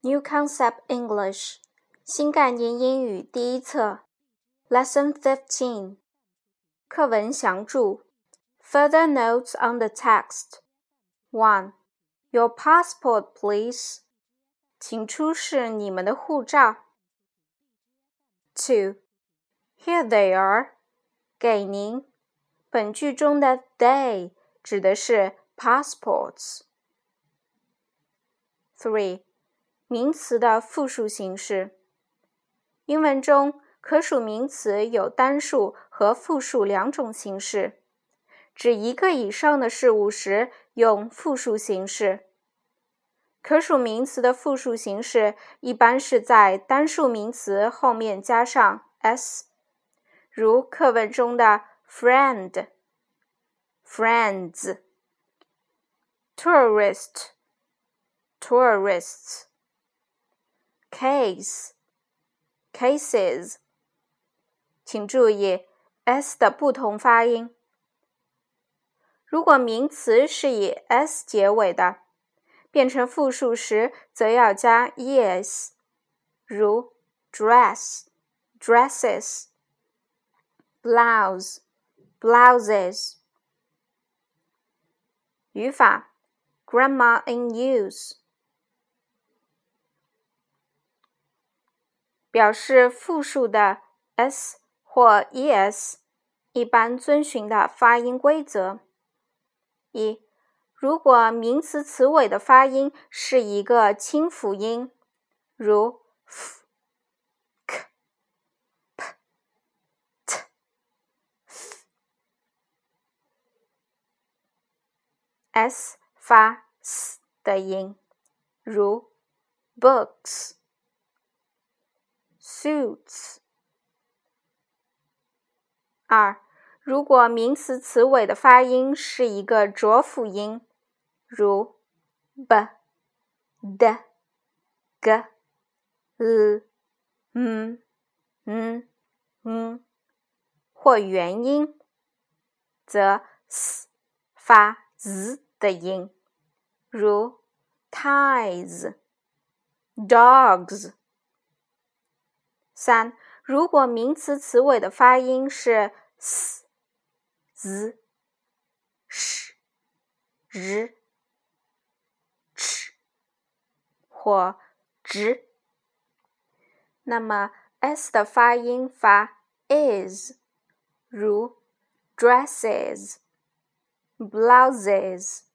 New Concept English 新概念英语第一册 Lesson Fifteen 课文详注 Further notes on the text One Your passport, please 请出示你们的护照 Two Here they are 给您本句中的 they 指的是 passports Three 名词的复数形式。英文中可数名词有单数和复数两种形式。指一个以上的事物时用复数形式。可数名词的复数形式一般是在单数名词后面加上 s，如课文中的 friend、friends、tourist、tourists。Case cases，请注意 s 的不同发音。如果名词是以 s 结尾的，变成复数时则要加 es，如 dress dresses、blouse blouses。语法，grandma in use。表示复数的 s 或 es 一般遵循的发音规则：一、如果名词词尾的发音是一个清辅音，如 f、k、p、t、f；s 发 s 的音，如 books。suits。二，如果名词词尾的发音是一个浊辅音，如 b、d、g、l、m、n、n，或元音，则 s 发 z 的音，如 ties、dogs。三，如果名词词尾的发音是 s、z、sh、r、ch 或 z，那么 s 的发音发 is，如 dresses、blouses。